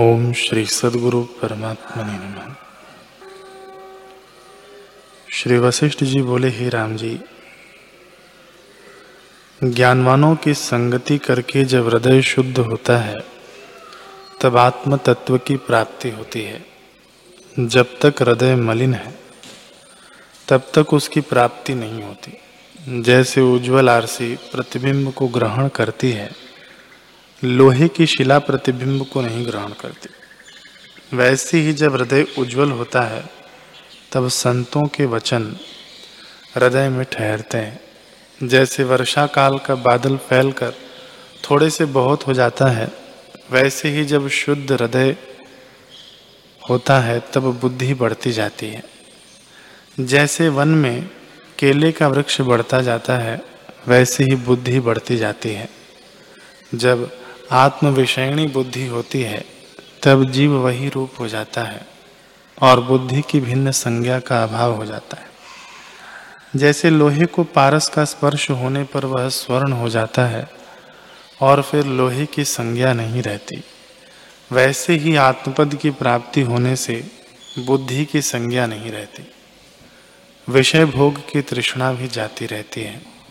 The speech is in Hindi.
ओम श्री सदगुरु परमात्मा ने नमः। श्री वशिष्ठ जी बोले, हे राम जी, ज्ञानवानों की संगति करके जब हृदय शुद्ध होता है, तब आत्म तत्व की प्राप्ति होती है। जब तक हृदय मलिन है, तब तक उसकी प्राप्ति नहीं होती। जैसे उज्जवल आरसी प्रतिबिंब को ग्रहण करती है लोहे की शिला प्रतिबिंब को नहीं ग्रहण करती। वैसे ही जब हृदय उज्जवल होता है, तब संतों के वचन हृदय में ठहरते हैं। जैसे वर्षा काल का बादल फैलकर थोड़े से बहुत हो जाता है, वैसे ही जब शुद्ध हृदय होता है, तब बुद्धि बढ़ती जाती है। जैसे वन में केले का वृक्ष बढ़ता जाता है, वैसे ही बुद्धि बढ़ती जाती है। जब आत्म विषयणी बुद्धि होती है, तब जीव वही रूप हो जाता है और बुद्धि की भिन्न संज्ञा का अभाव हो जाता है। जैसे लोहे को पारस का स्पर्श होने पर वह स्वर्ण हो जाता है और फिर लोहे की संज्ञा नहीं रहती। वैसे ही आत्मपद की प्राप्ति होने से बुद्धि की संज्ञा नहीं रहती। विषय भोग की तृष्णा भी जाती रहती है।